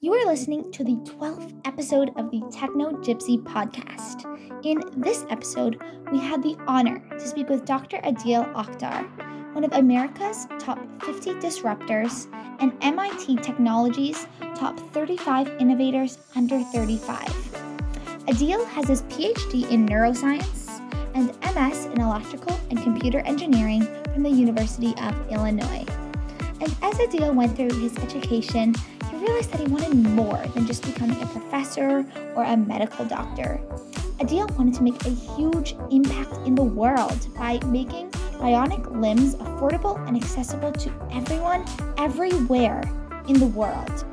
You are listening to the 12th episode of the Techno Gypsy podcast. In this episode, we had the honor to speak with Dr. Aadeel Akhtar, one of America's top 50 disruptors and MIT Technology's top 35 innovators under 35. Aadeel has his PhD in neuroscience and MS in electrical and computer engineering from the University of Illinois. And as Aadeel went through his education, he realized that he wanted more than just becoming a professor or a medical doctor. Aadeel wanted to make a huge impact in the world by making bionic limbs affordable and accessible to everyone, everywhere in the world.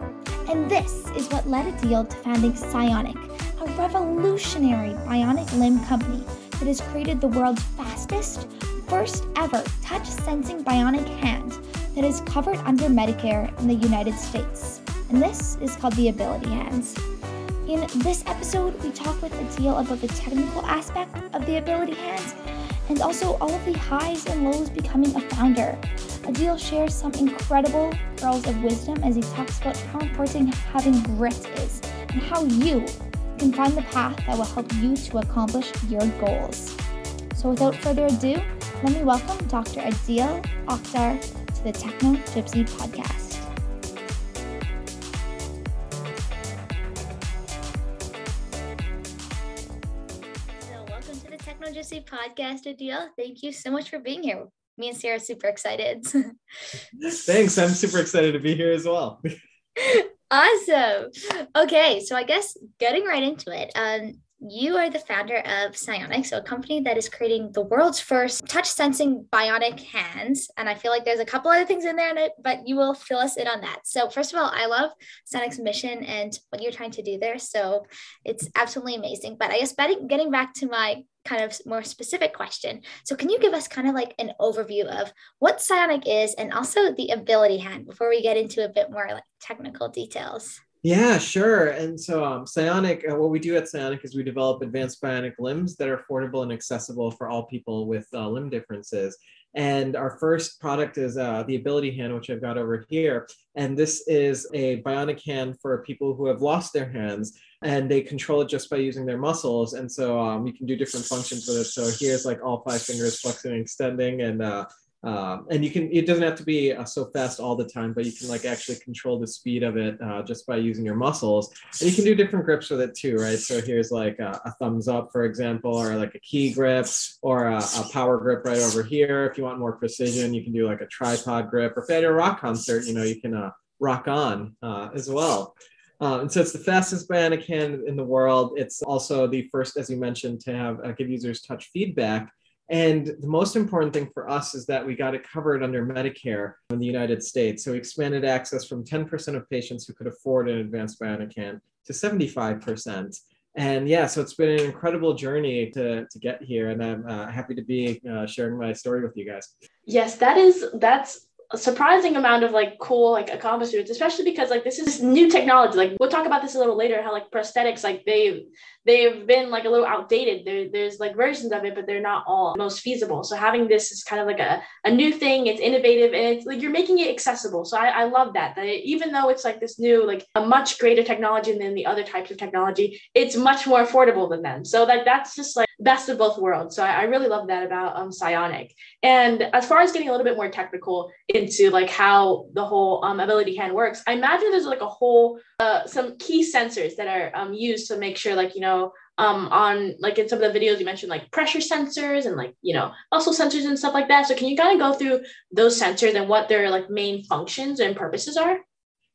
And this is what led Aadeel to founding Psyonic, a revolutionary bionic limb company that has created the world's fastest, first ever touch sensing bionic hand that is covered under Medicare in the United States. And this is called the Ability Hands. In this episode, we talk with Aadeel about the technical aspect of the Ability Hands and also all of the highs and lows becoming a founder. Aadeel shares some incredible pearls of wisdom as he talks about how important having grit is and how you can find the path that will help you to accomplish your goals. So, without further ado, let me welcome Dr. Aadeel Akhtar to the Techno Gypsy podcast. Podcast, Aadeel. Thank you so much for being here. Me and Sarah are super excited. Thanks. I'm super excited to be here as well. awesome. Okay, so I guess getting right into it. Um, you are the founder of Psyonic, so a company that is creating the world's first touch sensing bionic hands. And I feel like there's a couple other things in there, it, but you will fill us in on that. So, first of all, I love Psyonic's mission and what you're trying to do there. So, it's absolutely amazing. But I guess getting back to my kind of more specific question. So, can you give us kind of like an overview of what Psyonic is and also the ability hand before we get into a bit more like technical details? Yeah, sure. And so, um, Psyonic, uh, what we do at Psyonic is we develop advanced bionic limbs that are affordable and accessible for all people with uh, limb differences. And our first product is uh, the Ability Hand, which I've got over here. And this is a bionic hand for people who have lost their hands and they control it just by using their muscles. And so um, you can do different functions with it. So here's like all five fingers flexing and extending and uh, um, and you can it doesn't have to be uh, so fast all the time but you can like actually control the speed of it uh, just by using your muscles and you can do different grips with it too right so here's like a, a thumbs up for example or like a key grip or a, a, power grip right over here if you want more precision you can do like a tripod grip or if you had a rock concert you know you can uh, rock on uh, as well um, and so it's the fastest bionic hand in the world. It's also the first, as you mentioned, to have uh, give users touch feedback. And the most important thing for us is that we got it covered under Medicare in the United States. So we expanded access from 10% of patients who could afford an advanced bionic hand to 75%. And yeah, so it's been an incredible journey to, to get here. And I'm uh, happy to be uh, sharing my story with you guys. Yes, that is, that's a surprising amount of like cool like accomplishments especially because like this is new technology. Like we'll talk about this a little later how like prosthetics like they they've been like a little outdated. There, there's like versions of it but they're not all most feasible. So having this is kind of like a, a new thing. It's innovative and it's like you're making it accessible. So i, I love that that even though it's like this new like a much greater technology than the other types of technology it's much more affordable than them. So like that's just like best of both worlds. So i, I really love that about um psyonic and as far as getting a little bit more technical into like how the whole um, ability hand works i imagine there's like a whole uh, some key sensors that are um, used to make sure like you know um, on like in some of the videos you mentioned like pressure sensors and like you know muscle sensors and stuff like that. So can you kind of go through those sensors and what their like main functions and purposes are?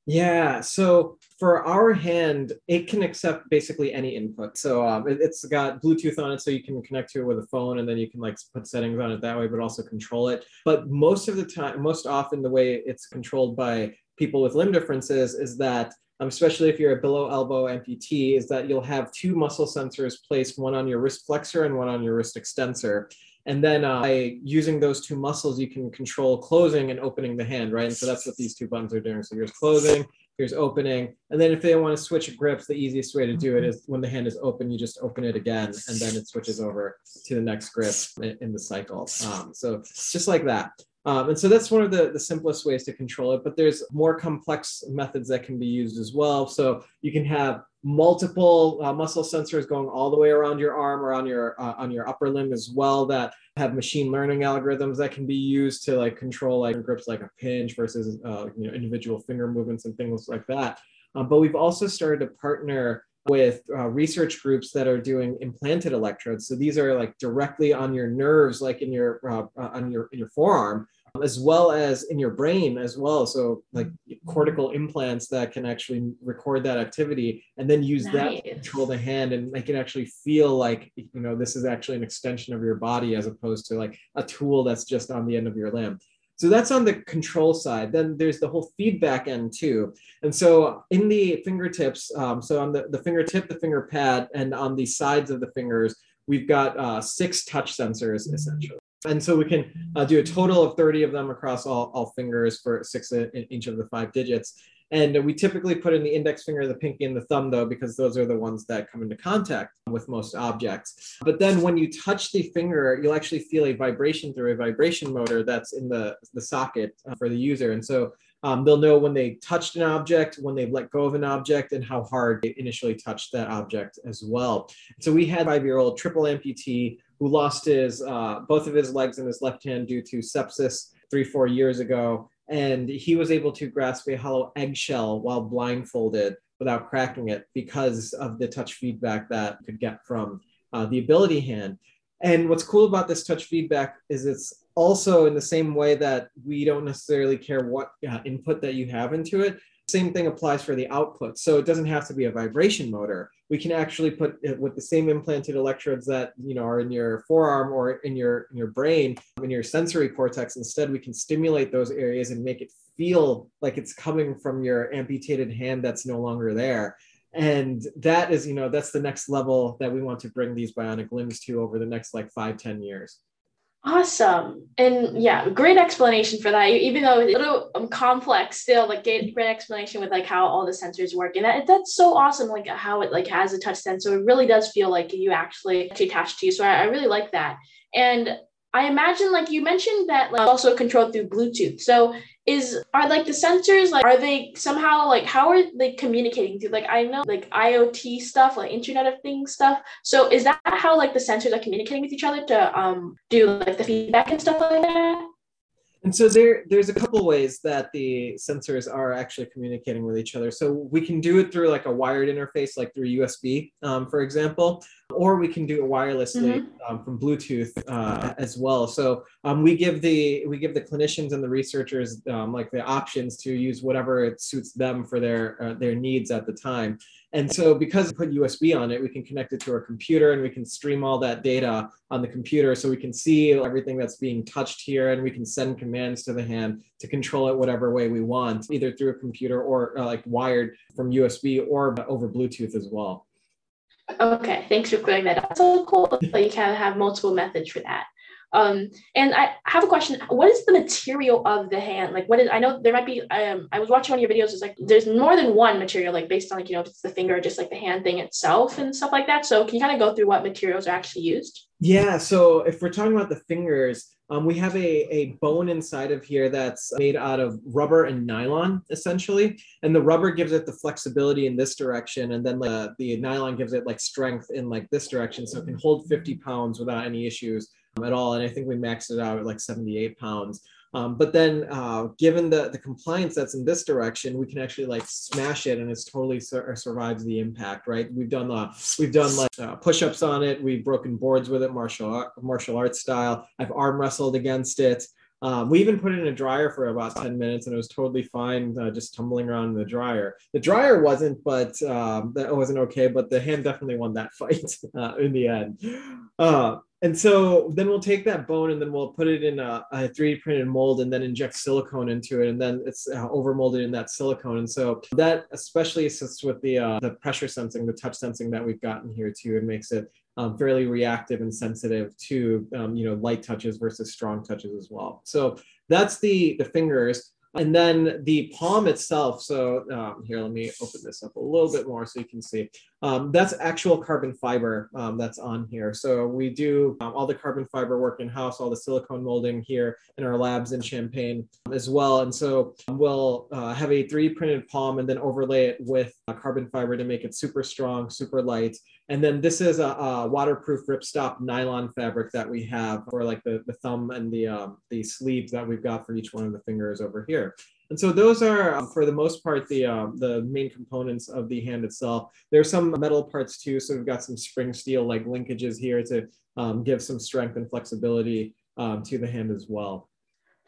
Yeah. So for our hand, it can accept basically any input. So um, it, has got Bluetooth on it, so you can connect to it with a phone, and then you can like put settings on it that way, but also control it. But most of the time, most often, the way it's controlled by people with limb differences is that um, especially if you're a below elbow amputee, is that you'll have two muscle sensors placed, one on your wrist flexor and one on your wrist extensor. And then uh, by using those two muscles, you can control closing and opening the hand, right? And so that's what these two buttons are doing. So here's closing, here's opening. And then if they want to switch grips, the easiest way to do it is when the hand is open, you just open it again, and then it switches over to the next grip in, the cycle. Um, so just like that. Um, and so that's one of the, the simplest ways to control it, but there's more complex methods that can be used as well. So you can have multiple uh, muscle sensors going all the way around your arm or on your uh, on your upper limb as well that have machine learning algorithms that can be used to like control like grips like a pinch versus uh, you know individual finger movements and things like that. Um, but we've also started to partner with uh, research groups that are doing implanted electrodes. So these are like directly on your nerves, like in your uh, uh on your in your forearm, as well as in your brain as well. So like cortical implants that can actually record that activity and then use nice. that to control the hand and make it actually feel like you know this is actually an extension of your body as opposed to like a tool that's just on the end of your limb. So that's on the control side. Then there's the whole feedback end too. And so in the fingertips, um, so on the, the fingertip, the finger pad, and on the sides of the fingers, we've got uh, six touch sensors essentially. And so we can uh, do a total of 30 of them across all, all fingers for six in each of the five digits. And we typically put in the index finger, the pinky, and the thumb, though, because those are the ones that come into contact with most objects. But then when you touch the finger, you'll actually feel a vibration through a vibration motor that's in the, the socket uh, for the user. And so um, they'll know when they touched an object, when they've let go of an object, and how hard they initially touched that object as well. So we had five year old triple amputee who lost his uh, both of his legs and his left hand due to sepsis three, four years ago and he was able to grasp a hollow eggshell while blindfolded without cracking it because of the touch feedback that could get from uh, the ability hand. And what's cool about this touch feedback is it's also in the same way that we don't necessarily care what uh, input that you have into it. Same thing applies for the output. So it doesn't have to be a vibration motor. We can actually put it with the same implanted electrodes that you know are in your forearm or in your in your brain, in your sensory cortex. Instead, we can stimulate those areas and make it feel like it's coming from your amputated hand that's no longer there. And that is, you know, that's the next level that we want to bring these bionic limbs to over the next like five, ten years. Awesome. And yeah, great explanation for that. Even though it's a little um, complex, still like great, great explanation with like how all the sensors work. And that, that's so awesome. Like how it like has a touch sensor. It really does feel like you actually, actually attach to you. So I, I really like that. And I imagine like you mentioned that like also controlled through Bluetooth. So is are like the sensors like are they somehow like how are they communicating through like I know like IoT stuff like Internet of Things stuff. So is that how like the sensors are communicating with each other to um do like the feedback and stuff like that? And so there, there's a couple ways that the sensors are actually communicating with each other. So we can do it through like a wired interface, like through USB, um, for example, or we can do it wirelessly mm-hmm. um, from Bluetooth uh, as well. So um, we give the we give the clinicians and the researchers um, like the options to use whatever it suits them for their uh, their needs at the time. And so because we put USB on it, we can connect it to our computer and we can stream all that data on the computer so we can see everything that's being touched here and we can send commands to the hand to control it whatever way we want, either through a computer or uh, like wired from USB or over Bluetooth as well. Okay, thanks for clearing that up. So cool that you can have multiple methods for that. Um, and I have a question. What is the material of the hand? Like, what is? I know there might be. Um, I was watching one of your videos. It's like there's more than one material, like based on like you know if it's the finger, just like the hand thing itself and stuff like that. So can you kind of go through what materials are actually used? Yeah. So if we're talking about the fingers, um, we have a, a bone inside of here that's made out of rubber and nylon, essentially. And the rubber gives it the flexibility in this direction. And then the, the nylon gives it like strength in like this direction. So it can hold 50 pounds without any issues at all. And I think we maxed it out at like 78 pounds. Um, but then uh, given the, the compliance that's in this direction, we can actually like smash it and it's totally sur- survives the impact, right? We've done uh, we've done like uh, push-ups on it. We've broken boards with it, martial art, martial arts style. I've arm wrestled against it. Um, we even put it in a dryer for about 10 minutes and it was totally fine uh, just tumbling around in the dryer. The dryer wasn't, but um, that wasn't okay, but the hand definitely won that fight uh, in the end. Uh, and so then we'll take that bone and then we'll put it in a, a 3D printed mold and then inject silicone into it. And then it's uh, over molded in that silicone. And so that especially assists with the, uh, the pressure sensing, the touch sensing that we've gotten here too. It makes it um, fairly reactive and sensitive to, um, you know, light touches versus strong touches as well. So that's the, the fingers. And then the palm itself. So um, here, let me open this up a little bit more so you can see. Um, that's actual carbon fiber um, that's on here. So we do um, all the carbon fiber work in house, all the silicone molding here in our labs in Champaign as well. And so we'll uh, have a 3D printed palm and then overlay it with uh, carbon fiber to make it super strong, super light. And then this is a, a waterproof ripstop nylon fabric that we have for like the, the thumb and the, um, the sleeves that we've got for each one of the fingers over here. And so those are, um, for the most part, the um, the main components of the hand itself. There's some metal parts too. So we've got some spring steel like linkages here to um, give some strength and flexibility um, to the hand as well.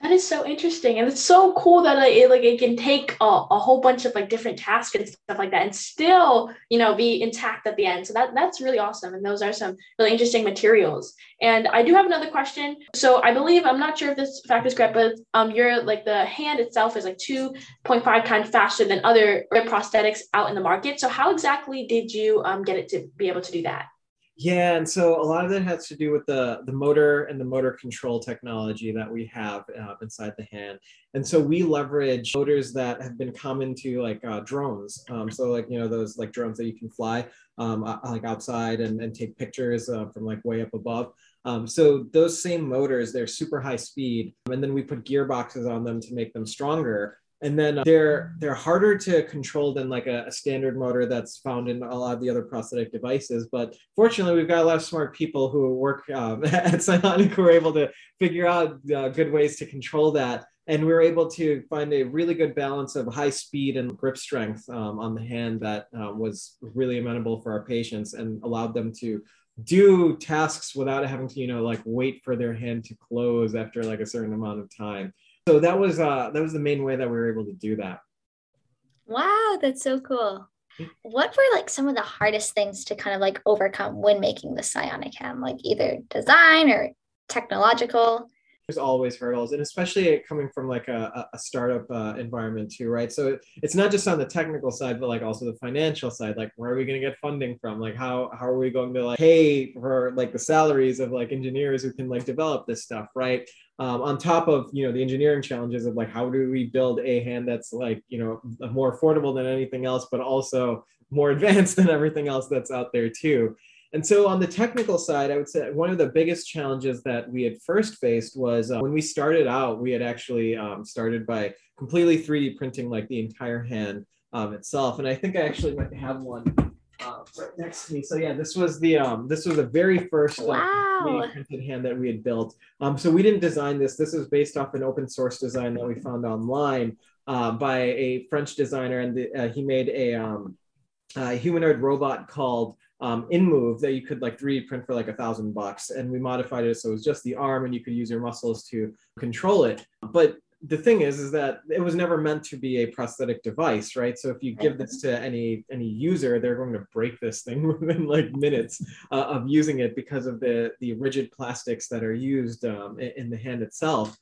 That is so interesting, and it's so cool that it like it can take a, a whole bunch of like different tasks and stuff like that, and still you know be intact at the end. So that that's really awesome, and those are some really interesting materials. And I do have another question. So I believe I'm not sure if this fact is correct, but um, your like the hand itself is like 2.5 times faster than other prosthetics out in the market. So how exactly did you um, get it to be able to do that? Yeah, and so a lot of that has to do with the the motor and the motor control technology that we have uh, inside the hand. And so we leverage motors that have been common to like uh, drones. Um, so like you know those like drones that you can fly um, uh, like outside and, and take pictures uh, from like way up above. Um, so those same motors, they're super high speed, and then we put gearboxes on them to make them stronger and then uh, they're they're harder to control than like a, a, standard motor that's found in a lot of the other prosthetic devices. But fortunately we've got a lot of smart people who work um, at Psyonic who are able to figure out uh, good ways to control that. And we were able to find a really good balance of high speed and grip strength um, on the hand that uh, was really amenable for our patients and allowed them to do tasks without having to you know like wait for their hand to close after like a certain amount of time so that was uh that was the main way that we were able to do that. Wow that's so cool. What were like some of the hardest things to kind of like overcome when making the Psyonic hand like either design or technological there's always hurdles and especially coming from like a, a startup uh, environment too right? So it's not just on the technical side but like also the financial side like where are we going to get funding from? Like how how are we going to like pay for like the salaries of like engineers who can like develop this stuff right? Um, on top of you know the engineering challenges of like how do we build a hand that's like you know more affordable than anything else but also more advanced than everything else that's out there too and so on the technical side i would say one of the biggest challenges that we had first faced was uh, when we started out we had actually um, started by completely 3d printing like the entire hand um, itself and i think i actually might have one uh, right next to me. So yeah, this was the um, this was the very first uh, wow. printed hand that we had built. Um, so we didn't design this. This was based off an open source design that we found online uh, by a French designer, and the, uh, he made a, um, a humanoid robot called um, InMoov that you could like 3D print for like a thousand bucks, and we modified it so it was just the arm, and you could use your muscles to control it. But the thing is is that it was never meant to be a prosthetic device right? So if you give this to any any user they're going to break this thing within like minutes uh, of using it because of the the rigid plastics that are used um, in, in, the hand itself.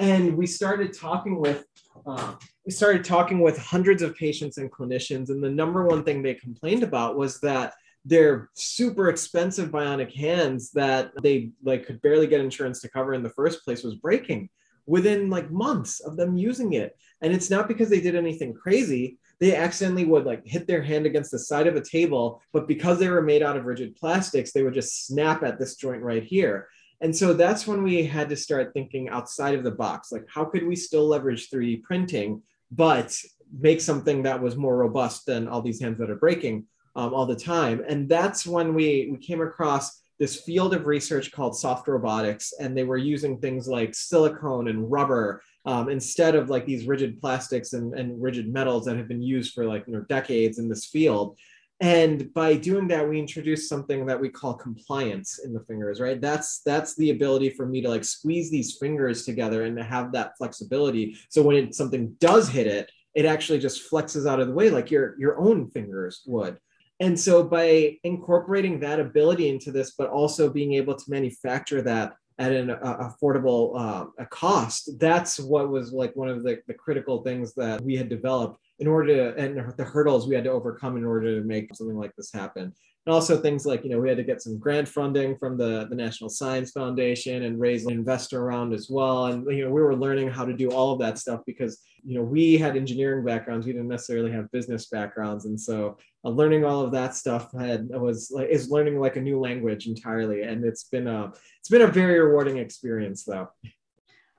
And we started talking with uh, we started talking with hundreds of patients and clinicians. And the number one thing they complained about was that their super expensive bionic hands that they like could barely get insurance to cover in the first place was breaking within like months of them using it. And it's not because they did anything crazy. They accidentally would like hit their hand against the side of a table, but because they were made out of rigid plastics, they would just snap at this joint right here. And so that's when we had to start thinking outside of the box. Like, how could we still leverage 3D printing, but make something that was more robust than all these hands that are breaking um, all the time? And that's when we, we came across this field of research called soft robotics, and they were using things like silicone and rubber um, instead of like these rigid plastics and, and rigid metals that have been used for like you know decades in this field. And by doing that, we introduced something that we call compliance in the fingers, right? That's that's the ability for me to like squeeze these fingers together and to have that flexibility. So when it, something does hit it, it actually just flexes out of the way like your your own fingers would. And so by incorporating that ability into this, but also being able to manufacture that at an uh, affordable uh, a cost, that's what was like one of the, the critical things that we had developed in order to, and the hurdles we had to overcome in order to make something like this happen. And also things like you know we had to get some grant funding from the, the national science foundation and raise an investor round as well. And you know we were learning how to do all of that stuff because you know we had engineering backgrounds. We didn't necessarily have business backgrounds. And so uh, learning all of that stuff had was like is learning like a new language entirely and it's been a it's been a very rewarding experience though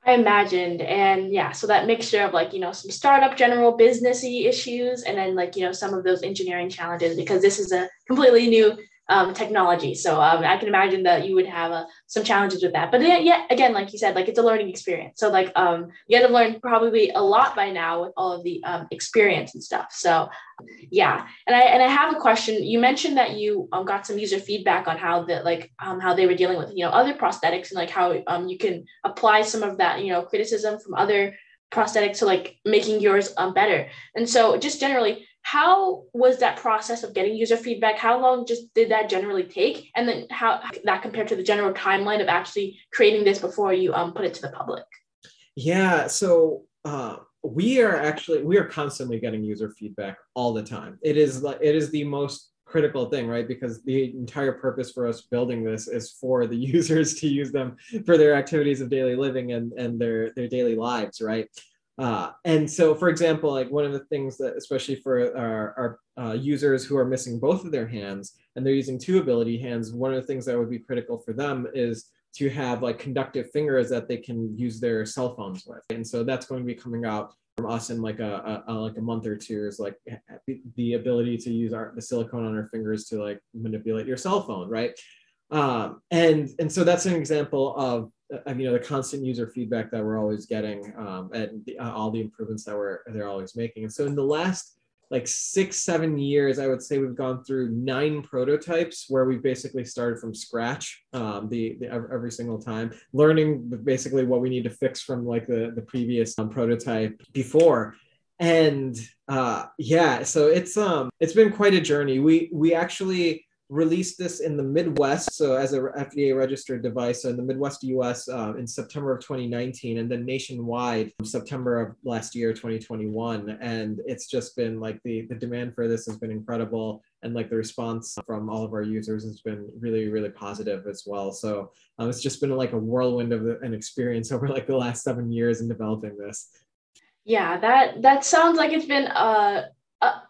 I imagined. And yeah, so that mixture of like, you know, some startup general businessy issues and then like, you know, some of those engineering challenges because this is a completely new um, technology. So um, I can imagine that you would have uh, some challenges with that. But then, yeah, again, like you said, like it's a learning experience. So like um, you had to learn probably a lot by now with all of the um, experience and stuff. So yeah, and I and I have a question. You mentioned that you um, got some user feedback on how that like um, how they were dealing with you know other prosthetics and like how um, you can apply some of that you know criticism from other prosthetics to like making yours um, better. And so just generally how was that process of getting user feedback? How long just did that generally take? And then how that compared to the general timeline of actually creating this before you um, put it to the public? Yeah so uh, we are actually we are constantly getting user feedback all the time. It is like it is the most critical thing right? Because the entire purpose for us building this is for the users to use them for their activities of daily living and and their their daily lives right uh, and so, for example, like one of the things that, especially for our, our uh, users who are missing both of their hands and they're using two ability hands, one of the things that would be critical for them is to have like conductive fingers that they can use their cell phones with. And so that's going to be coming out from us in like a, a, a like a month or two is like the ability to use our the silicone on our fingers to like manipulate your cell phone, right? Um, and and so that's an example of you know the constant user feedback that we're always getting um, and the, uh, all the improvements that we're they're always making. And so in the last like six seven years, I would say we've gone through nine prototypes where we've basically started from scratch um, the, the, every single time, learning basically what we need to fix from like the the previous um, prototype before and uh yeah so it's um it's been quite a journey we we actually released this in the Midwest, so as a FDA registered device, so in the Midwest US uh, in September of 2019, and then nationwide September of last year, 2021. And it's just been like the, the demand for this has been incredible. And like the response from all of our users has been really, really positive as well. So um, it's just been like a whirlwind of an experience over like the last seven years in developing this. Yeah, that that sounds like it's been a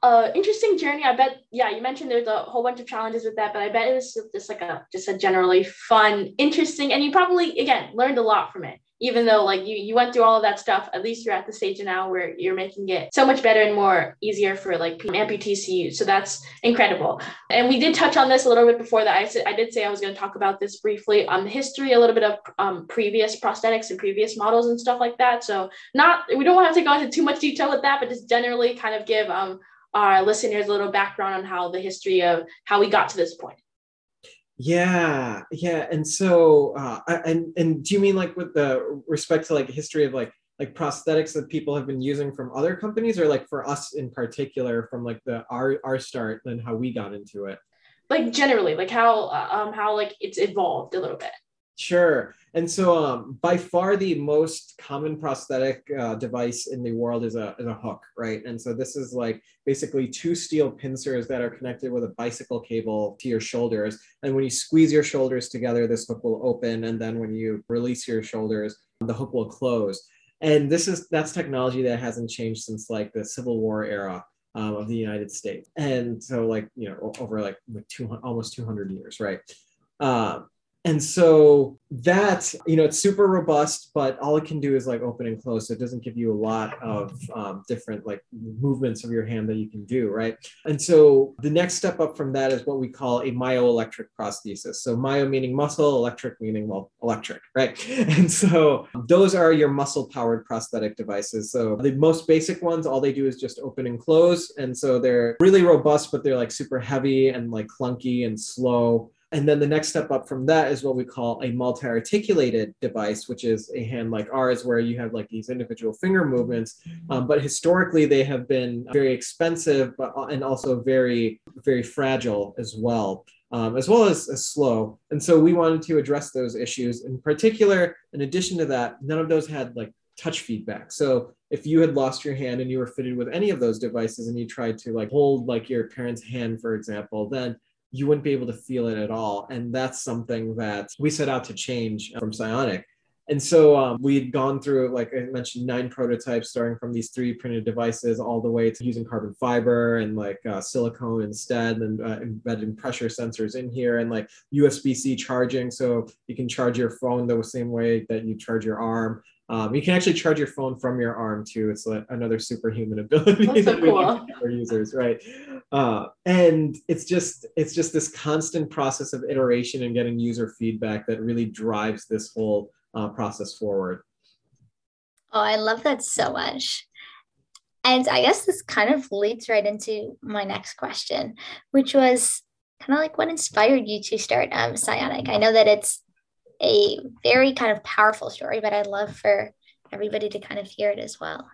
a, interesting journey. I bet. Yeah, you mentioned there's a whole bunch of challenges with that, but I bet it was just like a just a generally fun, interesting, and you probably again learned a lot from it. Even though like you you went through all of that stuff, at least you're at the stage now where you're making it so much better and more easier for like amputees to use. So that's incredible. And we did touch on this a little bit before that. I said I did say I was going to talk about this briefly on the history, a little bit of um, previous prosthetics and previous models and stuff like that. So not we don't have to go into too much detail with that, but just generally kind of give um our listeners a little background on how the history of how we got to this point. Yeah, yeah, and so uh, and and do you mean like with the respect to like history of like like prosthetics that people have been using from other companies, or like for us in particular from like the our our start and how we got into it? Like generally, like how um how like it's evolved a little bit. Sure. And so, um, by far, the most common prosthetic uh, device in the world is a, is a hook, right? And so, this is like basically two steel pincers that are connected with a bicycle cable to your shoulders. And when you squeeze your shoulders together, this hook will open. And then when you release your shoulders, the hook will close. And this is that's technology that hasn't changed since like the Civil War era. Um, of the United States, and so like you know over like, two almost 200 years, right? Um, and so that you know it's super robust but all it can do is like open and close. So it doesn't give you a lot of um, different like movements of your hand that you can do right? And so the next step up from that is what we call a myoelectric prosthesis. So myo meaning muscle electric meaning well electric right? And so those are your muscle powered prosthetic devices. So the most basic ones all they do is just open and close. And so they're really robust but they're like super heavy and like clunky and slow and then the next step up from that is what we call a multi-articulated device, which is a hand like ours, where you have like these individual finger movements. Um, but historically, they have been very expensive, but uh, and also very, very fragile as well. Um, as well as, as, slow. And so we wanted to address those issues. In particular, in addition to that, none of those had like touch feedback. So if you had lost your hand and you were fitted with any of those devices and you tried to like hold like your parent's hand, for example, then you wouldn't be able to feel it at all. And that's something that we set out to change from Psyonic. And so um, we had gone through, like I mentioned, nine prototypes, starting from these 3D printed devices all the way to using carbon fiber and like uh, silicone instead, and uh, embedding pressure sensors in here and like USB C charging. So you can charge your phone the same way that you charge your arm. Um, you can actually charge your phone from your arm too. It's like another superhuman ability That's so that we cool. for users, right? Uh, and it's just it's just this constant process of iteration and getting user feedback that really drives this whole uh, process forward. Oh, I love that so much. And I guess this kind of leads right into my next question, which was kind of like what inspired you to start um, Psyonic? I know that it's a very kind of powerful story, but I'd love for everybody to kind of hear it as well.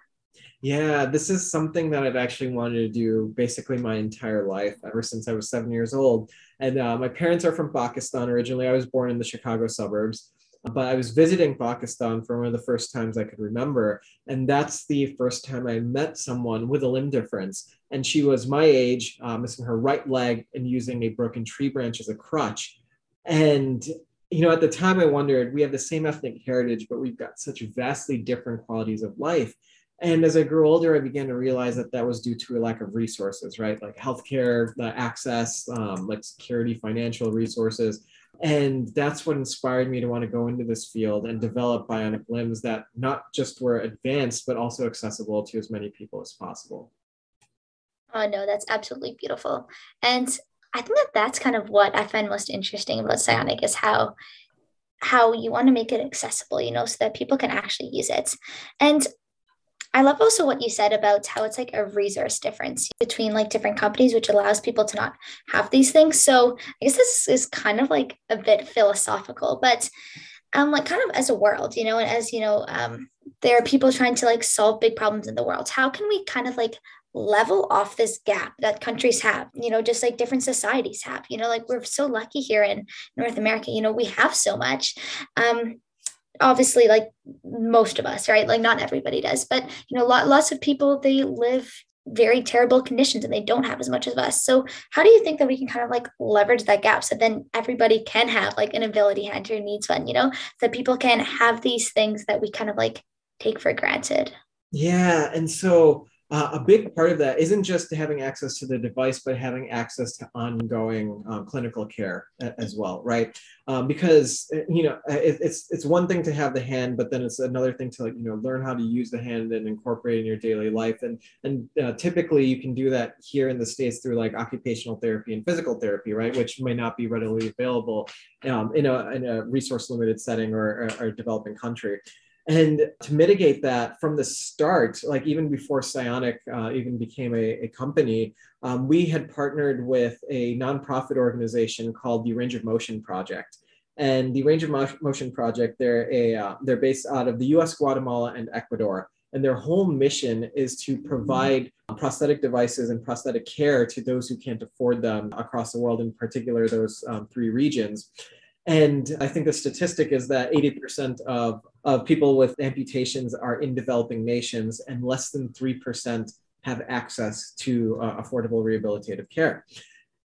Yeah, this is something that I've actually wanted to do basically my entire life, ever since I was seven years old. And uh, my parents are from Pakistan originally. I was born in the Chicago suburbs, but I was visiting Pakistan for one of the first times I could remember. And that's the first time I met someone with a limb difference. And she was my age, uh, missing her right leg and using a broken tree branch as a crutch. And you know, at the time I wondered, we have the same ethnic heritage, but we've got such vastly different qualities of life. And as I grew older, I began to realize that that was due to a lack of resources, right? Like healthcare, the access, um, like security, financial resources. And that's what inspired me to want to go into this field and develop bionic limbs that not just were advanced, but also accessible to as many people as possible. Oh, no, that's absolutely beautiful. And I think that that's kind of what I find most interesting about Psyonic is how how you want to make it accessible, you know, so that people can actually use it. And I love also what you said about how it's like a resource difference between like different companies, which allows people to not have these things. So I guess this is kind of like a bit philosophical, but um, like kind of as a world, you know, and as you know, um, there are people trying to like solve big problems in the world. How can we kind of like level off this gap that countries have, you know, just like different societies have, you know, like we're so lucky here in North America, you know, we have so much. Um, obviously like most of us, right? Like not everybody does, but you know, lot, lots of people, they live very terrible conditions and they don't have as much as us. So how do you think that we can kind of like leverage that gap so then everybody can have like an ability hand or needs one, you know, that people can have these things that we kind of like take for granted? Yeah. And so uh, a big part of that isn't just having access to the device, but having access to ongoing um, clinical care as well, right? Um, because uh, you know it, it's it's one thing to have the hand, but then it's another thing to like you know learn how to use the hand and incorporate in your daily life. And and uh, typically you can do that here in the states through like occupational therapy and physical therapy, right? Which may not be readily available um, in a in a resource limited setting or, or, or developing country. And to mitigate that from the start, like even before Psyonic uh, even became a, a company, um, we had partnered with a nonprofit organization called the Range of Motion Project. And the Range of Motion Project, they're, a, uh, they're based out of the US, Guatemala, and Ecuador. And their whole mission is to provide prosthetic devices and prosthetic care to those who can't afford them across the world, in particular, those um, three regions. And I think the statistic is that 80% of, of people with amputations are in developing nations, and less than 3% have access to uh, affordable rehabilitative care.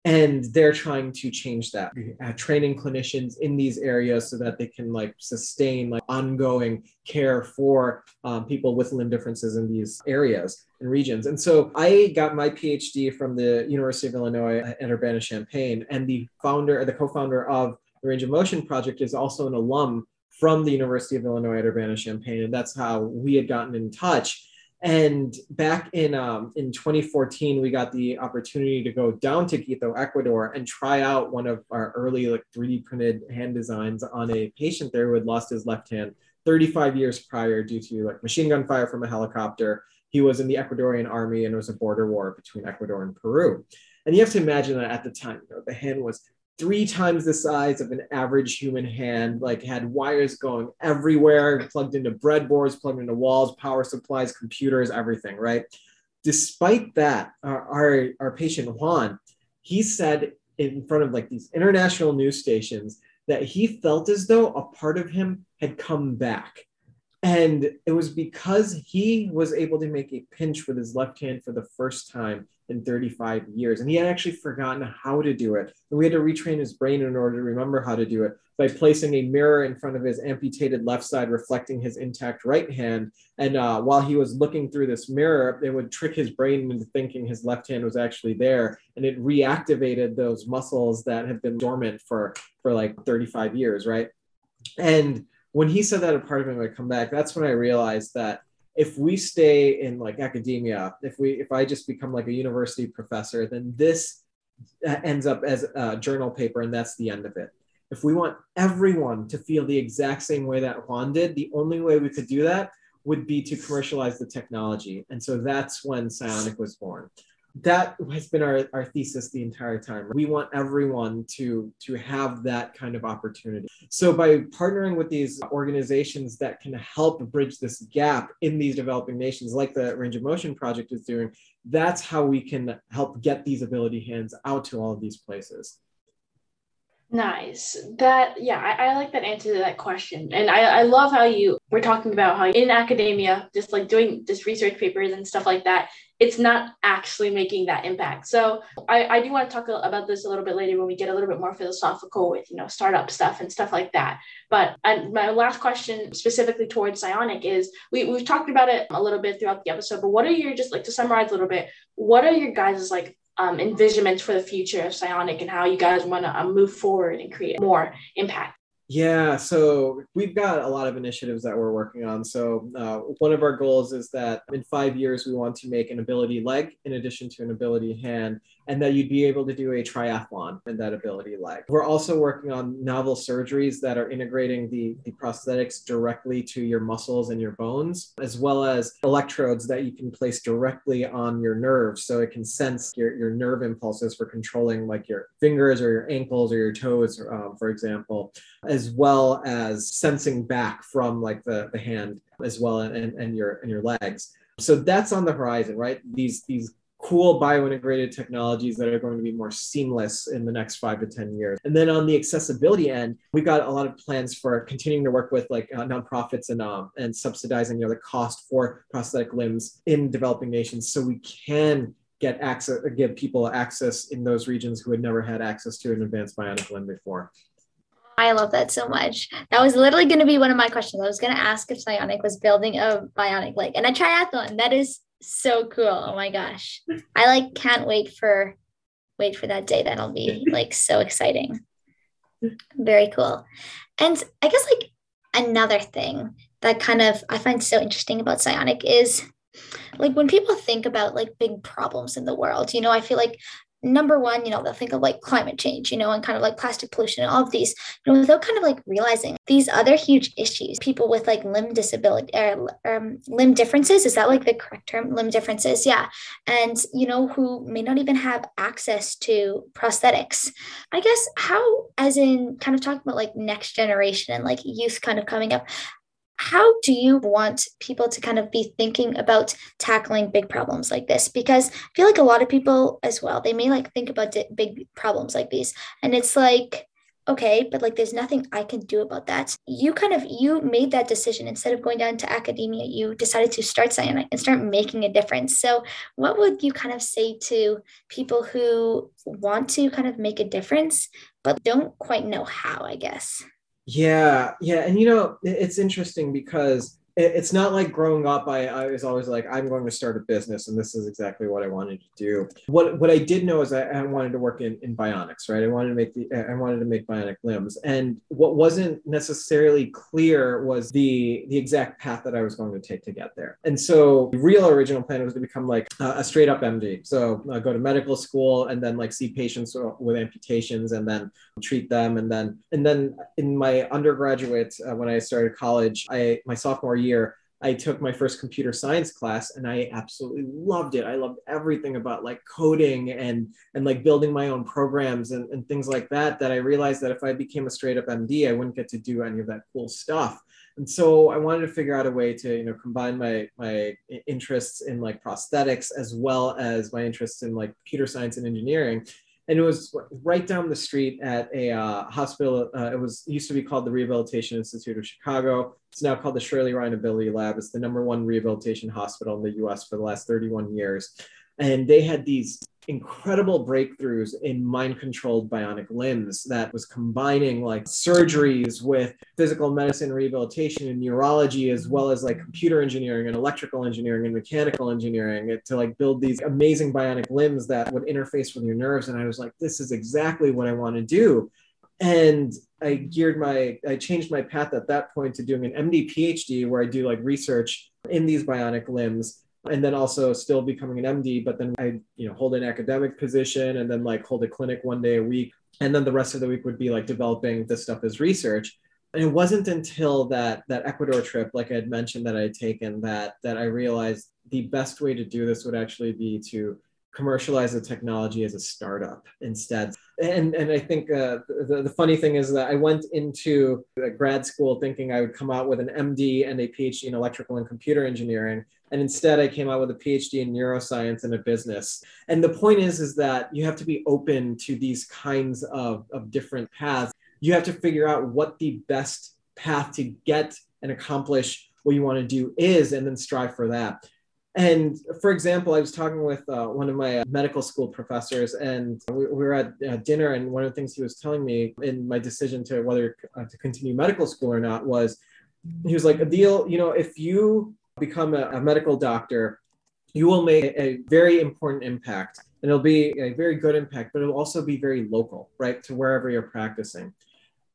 And they're trying to change that, uh, training clinicians in these areas so that they can like sustain like ongoing care for um, people with limb differences in these areas and regions. And so I got my PhD from the University of Illinois at Urbana-Champaign, and the founder, the co-founder of the Range of Motion Project is also an alum from the University of Illinois at Urbana-Champaign, and that's how we had gotten in touch. And back in um, in 2014, we got the opportunity to go down to Quito, Ecuador, and try out one of our early like 3D printed hand designs on a patient there who had lost his left hand 35 years prior due to like machine gun fire from a helicopter. He was in the Ecuadorian army, and it was a border war between Ecuador and Peru. And you have to imagine that at the time, you know, the hand was three times the size of an average human hand, like had wires going everywhere, plugged into breadboards, plugged into walls, power supplies, computers, everything, right? Despite that, our, our, our patient Juan, he said in front of like these international news stations that he felt as though a part of him had come back. And it was because he was able to make a pinch with his left hand for the first time in 35 years. And he had actually forgotten how to do it. And we had to retrain his brain in order to remember how to do it by placing a mirror in front of his amputated left side, reflecting his intact right hand. And uh, while he was looking through this mirror, it would trick his brain into thinking his left hand was actually there. And it reactivated those muscles that have been dormant for, for like 35 years, right? And when he said that a part of him would come back, that's when I realized that if we stay in like academia, if we if I just become like a university professor, then this uh, ends up as a journal paper and that's the end of it. If we want everyone to feel the exact same way that Juan did, the only way we could do that would be to commercialize the technology. And so that's when Psyonic was born that has been our, our thesis the entire time we want everyone to to have that kind of opportunity so by partnering with these organizations that can help bridge this gap in these developing nations like the range of motion project is doing that's how we can help get these ability hands out to all of these places Nice. That yeah, I, I like that answer to that question. And I, I love how you were talking about how in academia, just like doing just research papers and stuff like that, it's not actually making that impact. So I, I do want to talk about this a little bit later when we get a little bit more philosophical with you know startup stuff and stuff like that. But I, my last question specifically towards Psyonic is we, we've talked about it a little bit throughout the episode, but what are your just like to summarize a little bit, what are your guys' like um, envisionments for the future of Psyonic and how you guys want to um, move forward and create more impact? Yeah, so we've got a lot of initiatives that we're working on. So, uh, one of our goals is that in five years, we want to make an ability leg in addition to an ability hand, and that you'd be able to do a triathlon in that ability leg. We're also working on novel surgeries that are integrating the, the prosthetics directly to your muscles and your bones, as well as electrodes that you can place directly on your nerves so it can sense your, your nerve impulses for controlling like your fingers or your ankles or your toes, um, for example as well as sensing back from like the, the hand as well and, and your and your legs. So that's on the horizon, right? These these cool biointegrated technologies that are going to be more seamless in the next five to 10 years. And then on the accessibility end, we've got a lot of plans for continuing to work with like uh, nonprofits and, um, and subsidizing you know, the cost for prosthetic limbs in developing nations so we can get access, give people access in those regions who had never had access to an advanced bionic limb before. I love that so much. That was literally going to be one of my questions. I was going to ask if Psyonic was building a bionic leg and a triathlon. That is so cool. Oh my gosh. I like can't wait for wait for that day. That'll be like so exciting. Very cool. And I guess like another thing that kind of I find so interesting about Psyonic is like when people think about like big problems in the world, you know, I feel like number one, you know, they'll think of like climate change, you know, and kind of like plastic pollution and all of these, you know, without kind of like realizing these other huge issues, people with like limb disability or um, limb differences, is that like the correct term? Limb differences, yeah. And, you know, who may not even have access to prosthetics. I guess how, as in kind of talking about like next generation and like youth kind of coming up, how do you want people to kind of be thinking about tackling big problems like this? Because i feel like a lot of people as well they may like think about big problems like these and it's like okay but like there's nothing i can do about that. You kind of you made that decision. Instead of going down to academia you decided to start Psyonic and start making a difference. So what would you kind of say to people who want to kind of make a difference but don't quite know how i guess yeah, yeah, and you know it's interesting because it's not like growing up I, I was always like i'm going to start a business and this is exactly what i wanted to do. What what i did know is I, I wanted to work in, in bionics right? I wanted to make the i wanted to make bionic limbs. And what wasn't necessarily clear was the the exact path that i was going to take to get there. And so the real original plan was to become like a straight up md so uh, go to medical school and then like see patients with amputations and then treat them. And then and then in my undergraduate uh, when i started college i my sophomore year, I took my first computer science class and I absolutely loved it. I loved everything about like coding and and like building my own programs and, and things like that. That I realized that if I became a straight up MD, I wouldn't get to do any of that cool stuff. And so I wanted to figure out a way to, you know, combine my my interests in like prosthetics as well as my interests in like computer science and engineering and it was right down the street at a uh, hospital. Uh, it was used to be called the Rehabilitation Institute of Chicago. It's now called the Shirley Ryan Ability Lab. It's the number one rehabilitation hospital in the U.S. for the last 31 years, and they had these incredible breakthroughs in mind controlled bionic limbs that was combining like surgeries with physical medicine rehabilitation and neurology as well as like computer engineering and electrical engineering and mechanical engineering to like build these amazing bionic limbs that would interface with your nerves. And i was like this is exactly what i want to do. And i geared my i changed my path at that point to doing an md phd where i do like research in these bionic limbs and then also still becoming an MD, but then I, you know, hold an academic position and then like hold a clinic one day a week. And then the rest of the week would be like developing this stuff as research. And it wasn't until that that Ecuador trip, like I had mentioned that I had taken, that that I realized the best way to do this would actually be to commercialize the technology as a startup instead. And, and I think uh, the, the funny thing is that I went into grad school thinking I would come out with an MD and a PhD in electrical and computer engineering. And instead I came out with a PhD in neuroscience and a business. And the point is, is that you have to be open to these kinds of, of different paths. You have to figure out what the best path to get and accomplish what you want to do is, and then strive for that. And for example, I was talking with uh, one of my uh, medical school professors, and we, we were at uh, dinner. And one of the things he was telling me in my decision to whether uh, to continue medical school or not was he was like, Aadeel, you know, if you become a, a medical doctor, you will make a very important impact. And it'll be a very good impact, but it'll also be very local, right, to wherever you're practicing.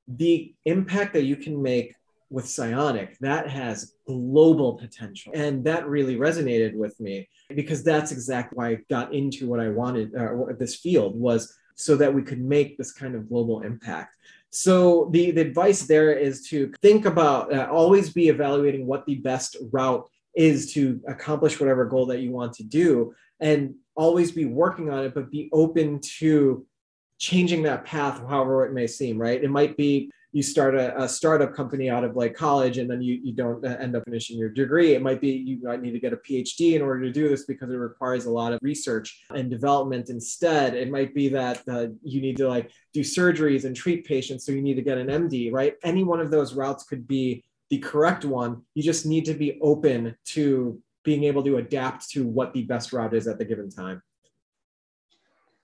The impact that you can make with Psyonic that has global potential. And that really resonated with me because that's exactly why I got into what I wanted, uh, this field was so that we could make this kind of global impact. So the, the advice there is to think about, uh, always be evaluating what the best route is to accomplish whatever goal that you want to do and always be working on it, but be open to changing that path, however it may seem, right? It might be you start a, a, startup company out of like college and then you, you don't end up finishing your degree. It might be you might need to get a PhD in order to do this because it requires a lot of research and development instead. It might be that uh, you need to like do surgeries and treat patients. So you need to get an MD, right? Any one of those routes could be the correct one. You just need to be open to being able to adapt to what the best route is at the given time.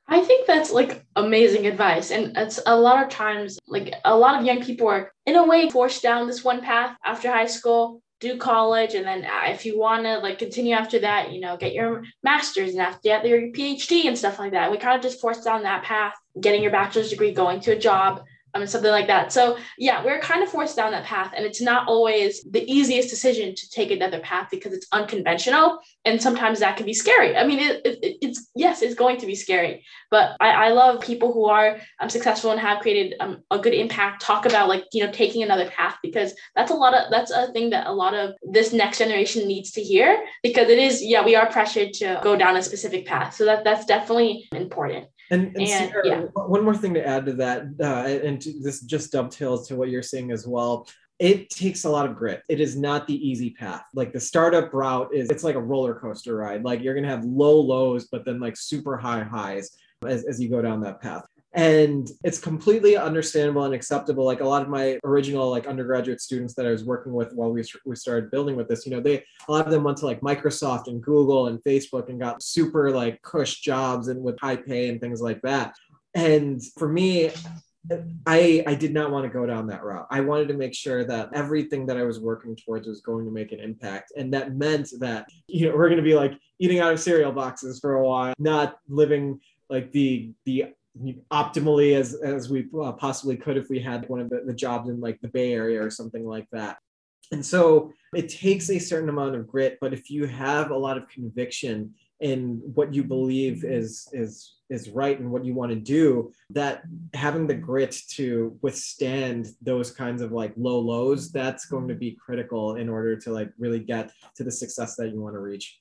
I think that's like amazing advice. And it's a lot of times, like a lot of young people are in a way forced down this one path after high school, do college, and then uh, if you want to like continue after that, you know, get your master's and after your PhD and stuff like that. We kind of just forced down that path, getting your bachelor's degree, going to a job, I mean, something like that. So yeah, we're kind of forced down that path, and it's not always the easiest decision to take another path because it's unconventional, and sometimes that can be scary. I mean, it, it, it's going to be scary, but I, I love people who are um, successful and have created um, a good impact. Talk about like you know taking another path because that's a lot of that's a thing that a lot of this next generation needs to hear because it is yeah we are pressured to go down a specific path, so that that's definitely important. And, and, and Sarah, yeah. one more thing to add to that, uh, and to, this just dovetails to what you're saying as well. It takes a lot of grit. It is not the easy path. Like the startup route is, it's like a roller coaster ride. Like you're gonna have low lows, but then like super high highs as, as you go down that path and it's completely understandable and acceptable like a lot of my original like undergraduate students that i was working with while we, we started building with this you know they a lot of them went to like microsoft and google and facebook and got super like cush jobs and with high pay and things like that and for me I, I did not want to go down that route. I wanted to make sure that everything that I was working towards was going to make an impact. And that meant that, you know, we're going to be like eating out of cereal boxes for a while, not living like the the optimally as as we uh, possibly could if we had one of the, the jobs in like the Bay Area or something like that. And so it takes a certain amount of grit, but if you have a lot of conviction in what you believe is is is right and what you want to do, that having the grit to withstand those kinds of like low lows, that's going to be critical in order to like really get to the success that you want to reach.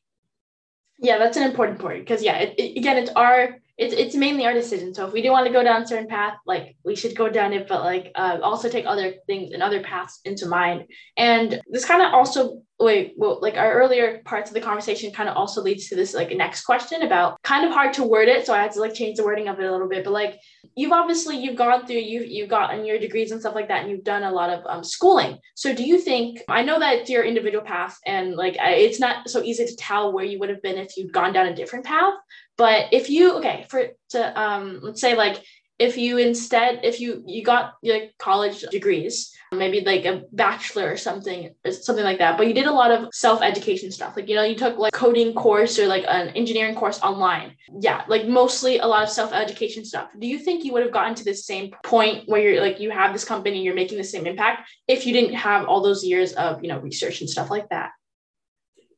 Yeah, that's an important point because yeah, it, it, again, it's our it's it's mainly our decision. So if we do want to go down a certain path, like we should go down it, but like uh, also take other things and other paths into mind. And this kind of also wait, well, like our earlier parts of the conversation kind of also leads to this like next question about kind of hard to word it. So I had to like change the wording of it a little bit. But like you've obviously you've gone through you've you've gotten your degrees and stuff like that, and you've done a lot of um, schooling. So do you think I know that your individual path, and like it's not so easy to tell where you would have been if you'd gone down a different path. But if you okay for to um let's say like if you instead if you you got your college degrees maybe like a bachelor or something or something like that but you did a lot of self-education stuff. Like you know you took like coding course or like an engineering course online. Yeah like mostly a lot of self-education stuff. Do you think you would have gotten to the same point where you're like you have this company you're making the same impact if you didn't have all those years of you know research and stuff like that?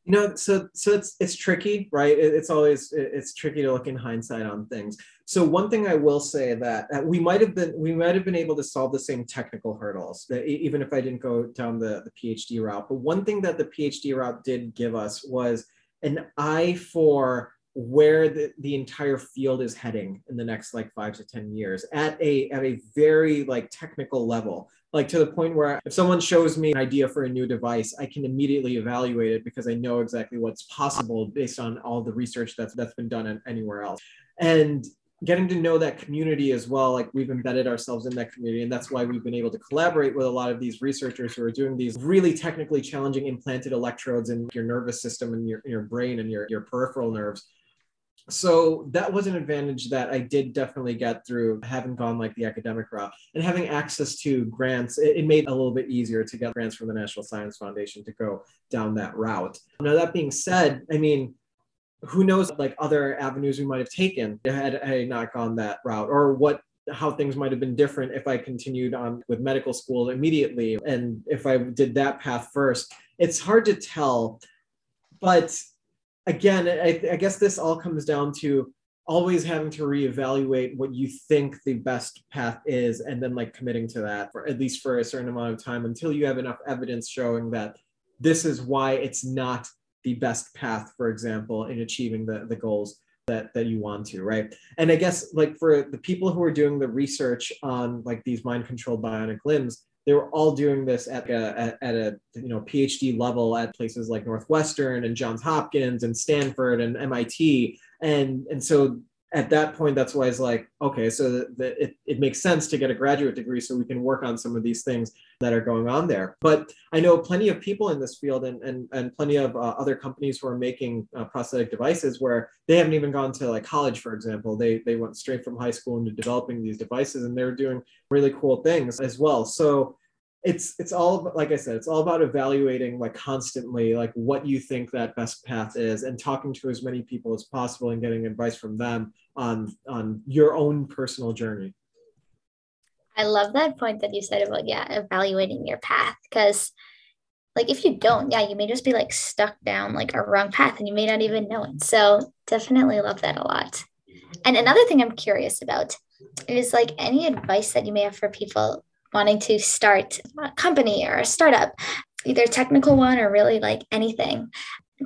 You know so so it's it's tricky right? It's always it's tricky to look in hindsight on things so one thing i will say that we might have been we might have been able to solve the same technical hurdles even if i didn't go down the, the phd route but one thing that the phd route did give us was an eye for where the, the entire field is heading in the next like five to ten years at a at a very like technical level like to the point where if someone shows me an idea for a new device, I can immediately evaluate it because I know exactly what's possible based on all the research that's that's been done anywhere else. And getting to know that community as well like we've embedded ourselves in that community and that's why we've been able to collaborate with a lot of these researchers who are doing these really technically challenging implanted electrodes in your nervous system and your, your brain and your, your peripheral nerves so that was an advantage that I did definitely get through having gone like the academic route and having access to grants. It, it, made it a little bit easier to get grants from the National Science Foundation to go down that route. Now that being said, I mean, who knows like other avenues we might have taken had I not gone that route or what how things might have been different if I continued on with medical school immediately and if I did that path first. It's hard to tell, but again, I, I, guess this all comes down to always having to reevaluate what you think the best path is and then like committing to that for at least for a certain amount of time until you have enough evidence showing that this is why it's not the best path for example in achieving the, the goals that that you want to right? And i guess like for the people who are doing the research on like these mind controlled bionic limbs they were all doing this at uh, a, at a you know PhD level at places like Northwestern and Johns Hopkins and Stanford and MIT and and so at that point that's why it's like okay so the, the, it, it makes sense to get a graduate degree so we can work on some of these things that are going on there. But i know plenty of people in this field and and, and plenty of uh, other companies who are making uh, prosthetic devices where they haven't even gone to like college for example. They they went straight from high school into developing these devices and they're doing really cool things as well. So it's it's all like i said it's all about evaluating like constantly like what you think that best path is and talking to as many people as possible and getting advice from them on on your own personal journey. I love that point that you said about yeah evaluating your path because like if you don't yeah you may just be like stuck down like a wrong path and you may not even know it. So definitely love that a lot. And another thing i'm curious about is like any advice that you may have for people wanting to start a company or a startup, either technical one or really like anything.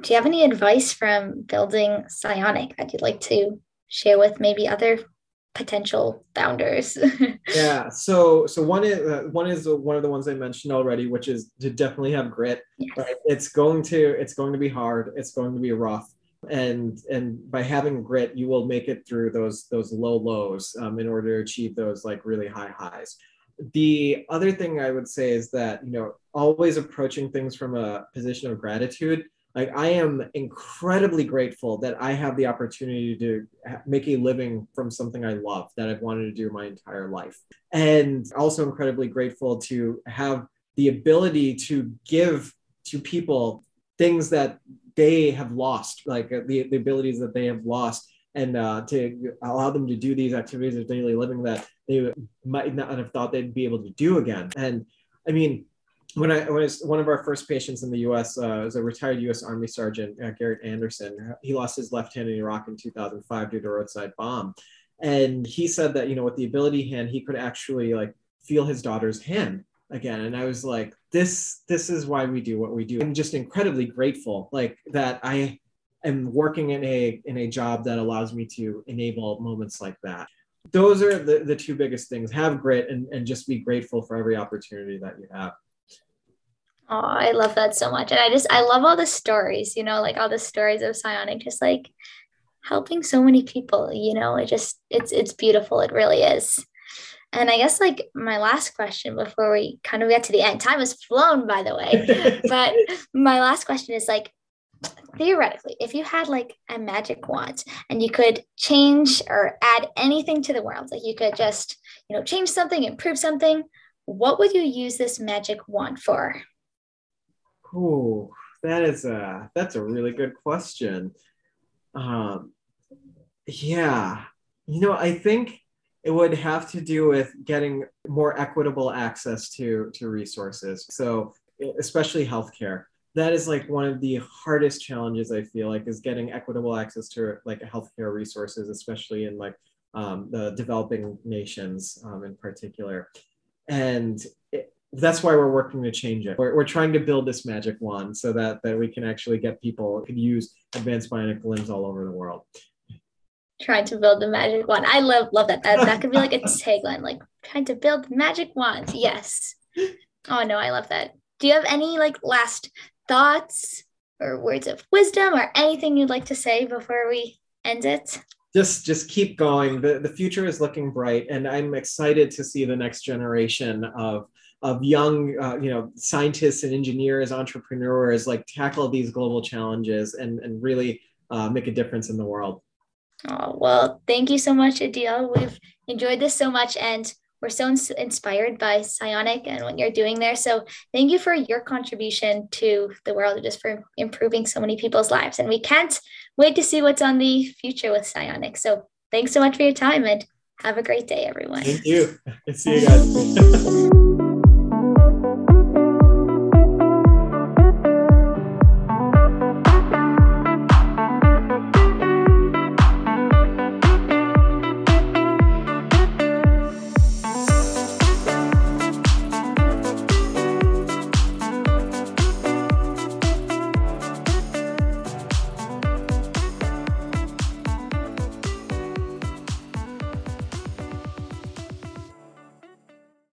Do you have any advice from building Psyonic that you'd like to share with maybe other potential founders? yeah. So so one is uh, one is one of the ones I mentioned already, which is to definitely have grit. Yes. Right? It's going to it's going to be hard. It's going to be rough and and by having grit you will make it through those those low lows um, in order to achieve those like really high highs the other thing I would say is that, you know, always approaching things from a position of gratitude. Like, I am incredibly grateful that I have the opportunity to make a living from something I love that I've wanted to do my entire life. And also incredibly grateful to have the ability to give to people things that they have lost, like uh, the, the abilities that they have lost and uh, to allow them to do these activities of daily living that they might not have thought they'd be able to do again. And I mean, when I was one of our first patients in the U.S. Uh, was a retired U.S. Army Sergeant uh, Garrett Anderson. He lost his left hand in Iraq in 2005 due to a roadside bomb, and he said that you know with the ability hand he could actually like feel his daughter's hand again. And I was like, this this is why we do what we do. I'm just incredibly grateful like that I am working in a in a job that allows me to enable moments like that those are the, the two biggest things have grit and, and just be grateful for every opportunity that you have Oh, I love that so much. And I just, I love all the stories, you know, like all the stories of Psyonic, just like helping so many people, you know, it just, it's, it's beautiful. It really is. And I guess like my last question before we kind of get to the end, time has flown, by the way. but my last question is like, theoretically, if you had like a magic wand and you could change or add anything to the world, like you could just, you know, change something, improve something, what would you use this magic wand for? Oh, that is a that's a really good question. Um, yeah, you know, I think it would have to do with getting more equitable access to to resources. So, especially healthcare. That is like one of the hardest challenges I feel like is getting equitable access to like healthcare resources, especially in like um, the developing nations um, in particular. And it, that's why we're working to change it. We're, we're trying to build this magic wand so that, that we can actually get people could use advanced bionic limbs all over the world. Trying to build the magic wand. I love love that. That that could be like a tagline, like trying to build magic wand. Yes. Oh no, I love that. Do you have any like last thoughts or words of wisdom or anything you'd like to say before we end it? just just keep going. The, the future is looking bright and i'm excited to see the next generation of of young uh, you know scientists and engineers entrepreneurs like tackle these global challenges and and really uh, make a difference in the world. Oh well thank you so much Aadeel. We've enjoyed this so much and we're so ins- inspired by Psyonic and what you're doing there. So thank you for your contribution to the world just for improving so many people's lives. And we can't wait to see what's on the future with Psyonic. So thanks so much for your time and have a great day everyone. Thank you. See you guys